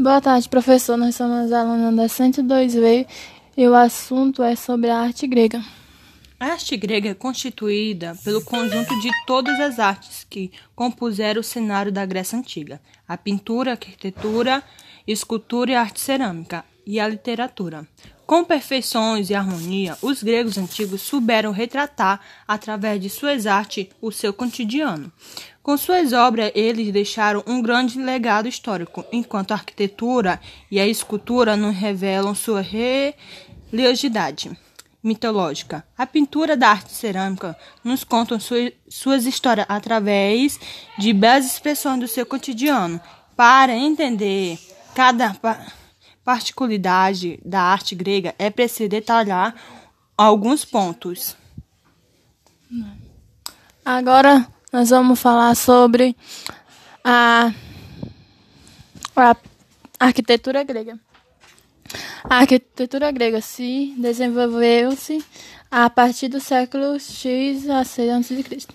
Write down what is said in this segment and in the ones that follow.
Boa tarde, professor. Nós somos alunos da 102V e o assunto é sobre a arte grega. A arte grega é constituída pelo conjunto de todas as artes que compuseram o cenário da Grécia Antiga: a pintura, a arquitetura, escultura e a arte cerâmica, e a literatura. Com perfeições e harmonia, os gregos antigos souberam retratar, através de suas artes, o seu cotidiano. Com suas obras, eles deixaram um grande legado histórico, enquanto a arquitetura e a escultura nos revelam sua religiosidade mitológica. A pintura da arte cerâmica nos conta sua, suas histórias através de belas expressões do seu cotidiano. Para entender cada particularidade da arte grega, é preciso detalhar alguns pontos. Agora nós vamos falar sobre a, a arquitetura grega. A arquitetura grega se desenvolveu-se a partir do século X a C a.C.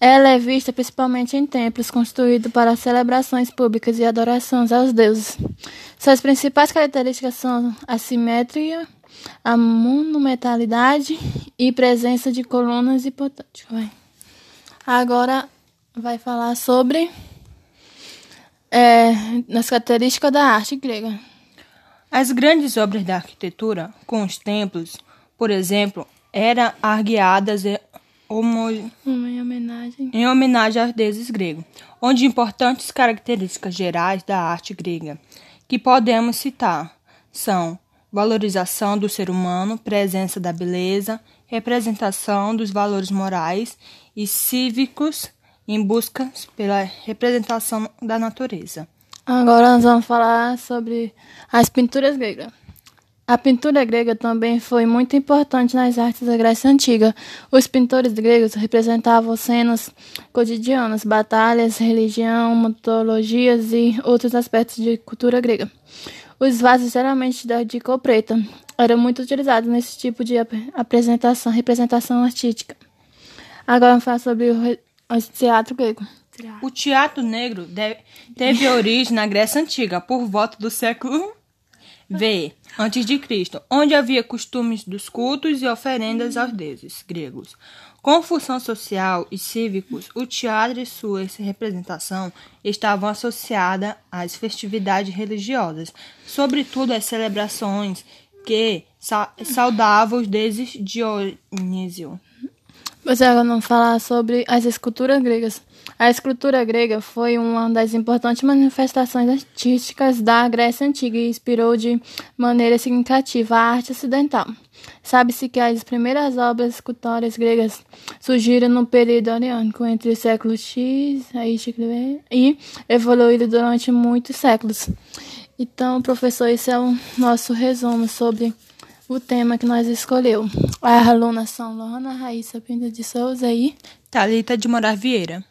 Ela é vista principalmente em templos construídos para celebrações públicas e adorações aos deuses. Suas principais características são a simetria, a monumentalidade e presença de colunas importantes. Agora vai falar sobre é, as características da arte grega. As grandes obras da arquitetura, com os templos, por exemplo, eram argueadas Homo... Em homenagem. Em homenagem aos deuses gregos, onde importantes características gerais da arte grega que podemos citar são valorização do ser humano, presença da beleza, representação dos valores morais e cívicos em busca pela representação da natureza. Agora nós vamos falar sobre as pinturas gregas. A pintura grega também foi muito importante nas artes da Grécia Antiga. Os pintores gregos representavam cenas cotidianas, batalhas, religião, mitologias e outros aspectos de cultura grega. Os vasos, geralmente de cor preta, eram muito utilizados nesse tipo de apresentação, representação artística. Agora vamos falar sobre o, teatro grego. O teatro negro deve, teve origem na Grécia Antiga, por volta do século V antes de Cristo, onde havia costumes dos cultos e oferendas aos deuses gregos. Com função social e cívicos, o teatro e sua representação estavam associadas às festividades religiosas, sobretudo às celebrações que saudavam os deuses Dionísio. Você agora não falar sobre as esculturas gregas. A escultura grega foi uma das importantes manifestações artísticas da Grécia Antiga e inspirou de maneira significativa a arte ocidental. Sabe-se que as primeiras obras escultóricas gregas surgiram no período oriânico, entre o século X e evoluíram durante muitos séculos. Então, professor, esse é o nosso resumo sobre o tema que nós escolheu. A alunas são Lona Raíssa Pinto de Souza e Thalita de Morar Vieira.